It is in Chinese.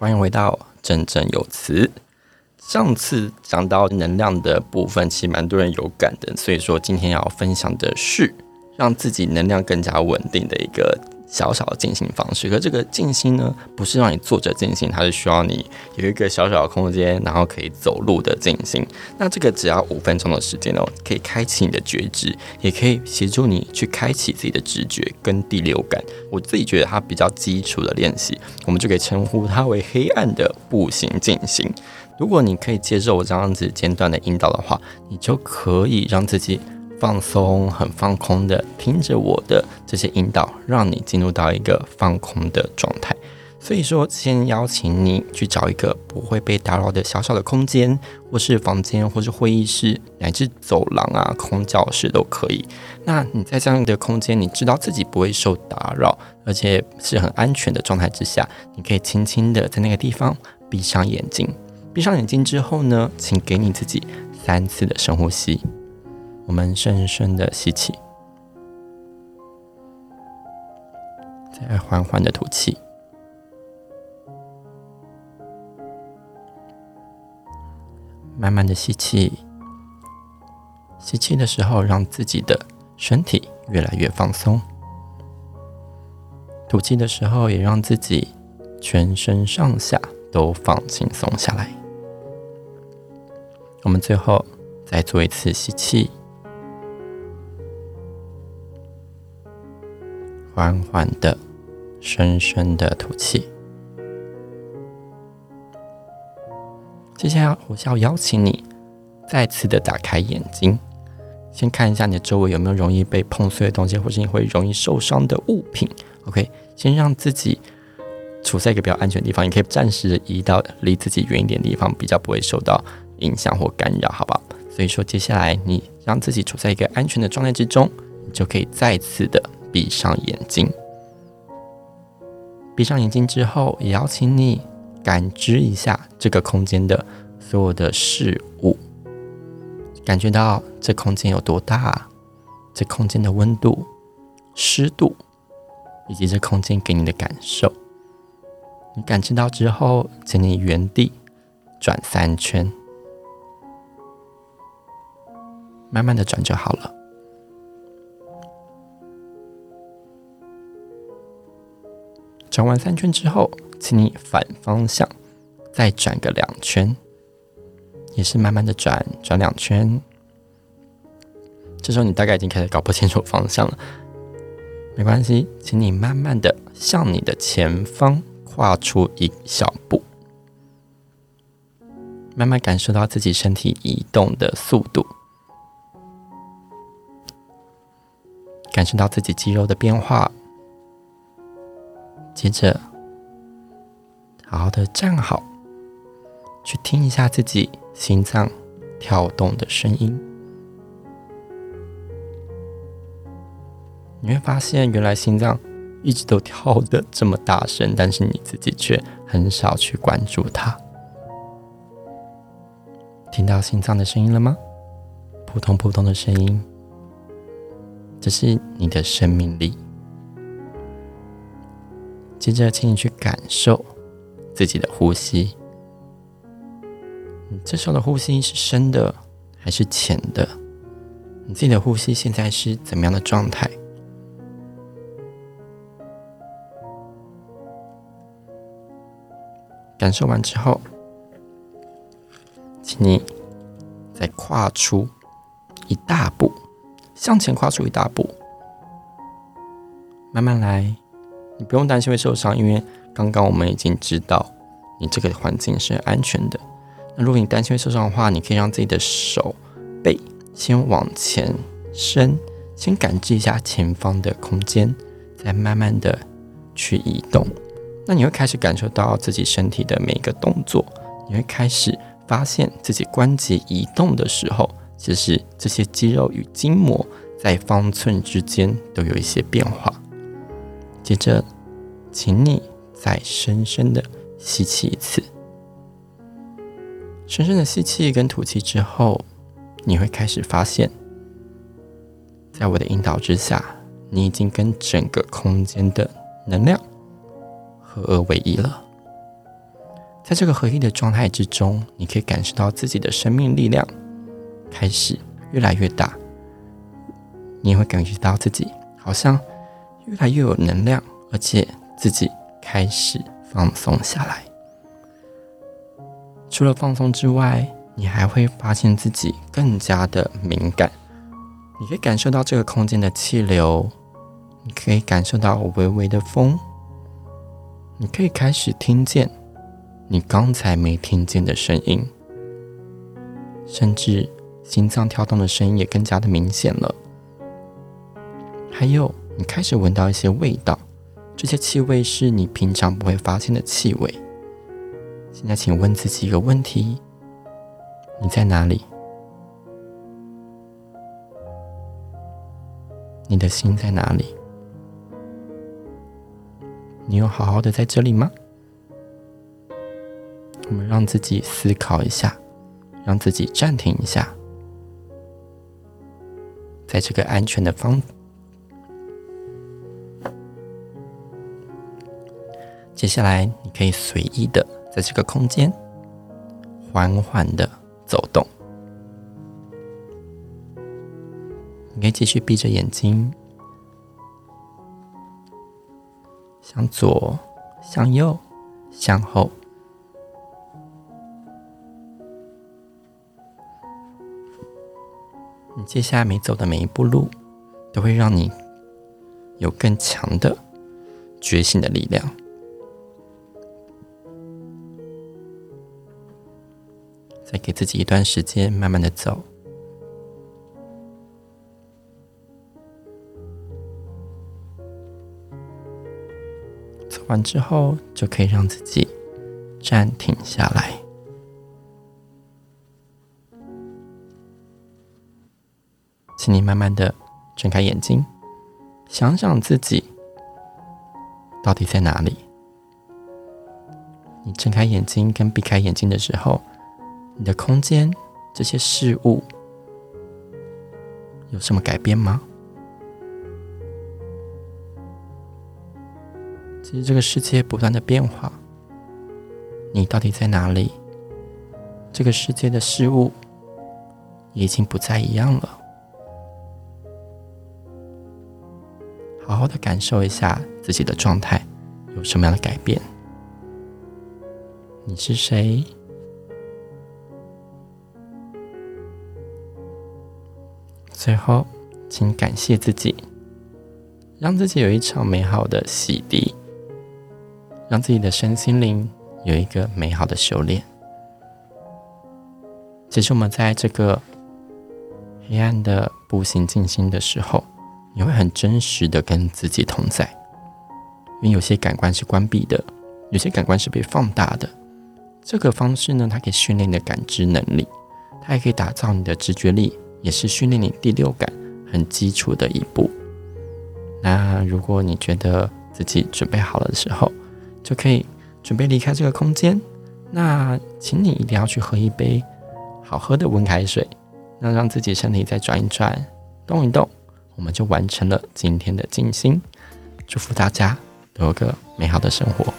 欢迎回到振振有词。上次讲到能量的部分，其实蛮多人有感的，所以说今天要分享的是让自己能量更加稳定的一个小小的静心方式。可这个静心呢，不是让你坐着静心，它是需要你有一个小小的空间，然后可以走路的静心。那这个只要五分钟的时间哦，可以开启你的觉知，也可以协助你去开启自己的直觉跟第六感。我自己觉得它比较基础的练习，我们就可以称呼它为黑暗的步行静心。如果你可以接受我这样子简短的引导的话，你就可以让自己放松、很放空的听着我的这些引导，让你进入到一个放空的状态。所以说，先邀请你去找一个不会被打扰的小小的空间，或是房间，或是会议室，乃至走廊啊、空教室都可以。那你在这样的空间，你知道自己不会受打扰，而且是很安全的状态之下，你可以轻轻的在那个地方闭上眼睛。闭上眼睛之后呢，请给你自己三次的深呼吸。我们深深的吸气，再缓缓的吐气。慢慢的吸气，吸气的时候，让自己的身体越来越放松；吐气的时候，也让自己全身上下都放轻松下来。我们最后再做一次吸气，缓缓的、深深的吐气。接下来，我想要邀请你再次的打开眼睛，先看一下你的周围有没有容易被碰碎的东西，或是你会容易受伤的物品。OK，先让自己处在一个比较安全的地方，你可以暂时移到离自己远一点的地方，比较不会受到影响或干扰，好不好？所以说，接下来你让自己处在一个安全的状态之中，你就可以再次的闭上眼睛。闭上眼睛之后，也邀请你。感知一下这个空间的所有的事物，感觉到这空间有多大，这空间的温度、湿度，以及这空间给你的感受。你感知到之后，请你原地转三圈，慢慢的转就好了。转完三圈之后。请你反方向再转个两圈，也是慢慢的转，转两圈。这时候你大概已经开始搞不清楚方向了，没关系，请你慢慢的向你的前方跨出一小步，慢慢感受到自己身体移动的速度，感受到自己肌肉的变化，接着。好好的站好，去听一下自己心脏跳动的声音。你会发现，原来心脏一直都跳得这么大声，但是你自己却很少去关注它。听到心脏的声音了吗？扑通扑通的声音，这是你的生命力。接着，请你去感受。自己的呼吸，你这时候的呼吸是深的还是浅的？你自己的呼吸现在是怎么样的状态？感受完之后，请你再跨出一大步，向前跨出一大步，慢慢来，你不用担心会受伤，因为。刚刚我们已经知道，你这个环境是安全的。那如果你担心会受伤的话，你可以让自己的手背先往前伸，先感知一下前方的空间，再慢慢的去移动。那你会开始感受到自己身体的每一个动作，你会开始发现自己关节移动的时候，其实这些肌肉与筋膜在方寸之间都有一些变化。接着，请你。再深深的吸气一次，深深的吸气跟吐气之后，你会开始发现，在我的引导之下，你已经跟整个空间的能量合而为一了。在这个合一的状态之中，你可以感受到自己的生命力量开始越来越大，你也会感觉到自己好像越来越有能量，而且自己开始放松下来。除了放松之外，你还会发现自己更加的敏感。你可以感受到这个空间的气流，你可以感受到微微的风，你可以开始听见你刚才没听见的声音，甚至心脏跳动的声音也更加的明显了。还有，你开始闻到一些味道，这些气味是你平常不会发现的气味。现在，请问自己一个问题：你在哪里？你的心在哪里？你有好好的在这里吗？我们让自己思考一下，让自己暂停一下，在这个安全的方。接下来，你可以随意的在这个空间缓缓的走动。你可以继续闭着眼睛，向左、向右、向后。你接下来每走的每一步路，都会让你有更强的觉醒的力量。再给自己一段时间，慢慢的走。走完之后，就可以让自己暂停下来，请你慢慢的睁开眼睛，想想自己到底在哪里。你睁开眼睛跟闭开眼睛的时候，你的空间这些事物有什么改变吗？其实这个世界不断的变化，你到底在哪里？这个世界的事物已经不再一样了。好好的感受一下自己的状态有什么样的改变。你是谁？最后，请感谢自己，让自己有一场美好的洗涤。让自己的身心灵有一个美好的修炼。其实我们在这个黑暗的步行静心的时候，你会很真实的跟自己同在，因为有些感官是关闭的，有些感官是被放大的。这个方式呢，它可以训练你的感知能力，它也可以打造你的直觉力，也是训练你第六感很基础的一步。那如果你觉得自己准备好了的时候，就可以准备离开这个空间。那请你一定要去喝一杯好喝的温开水，那让自己身体再转一转、动一动，我们就完成了今天的静心。祝福大家都有个美好的生活。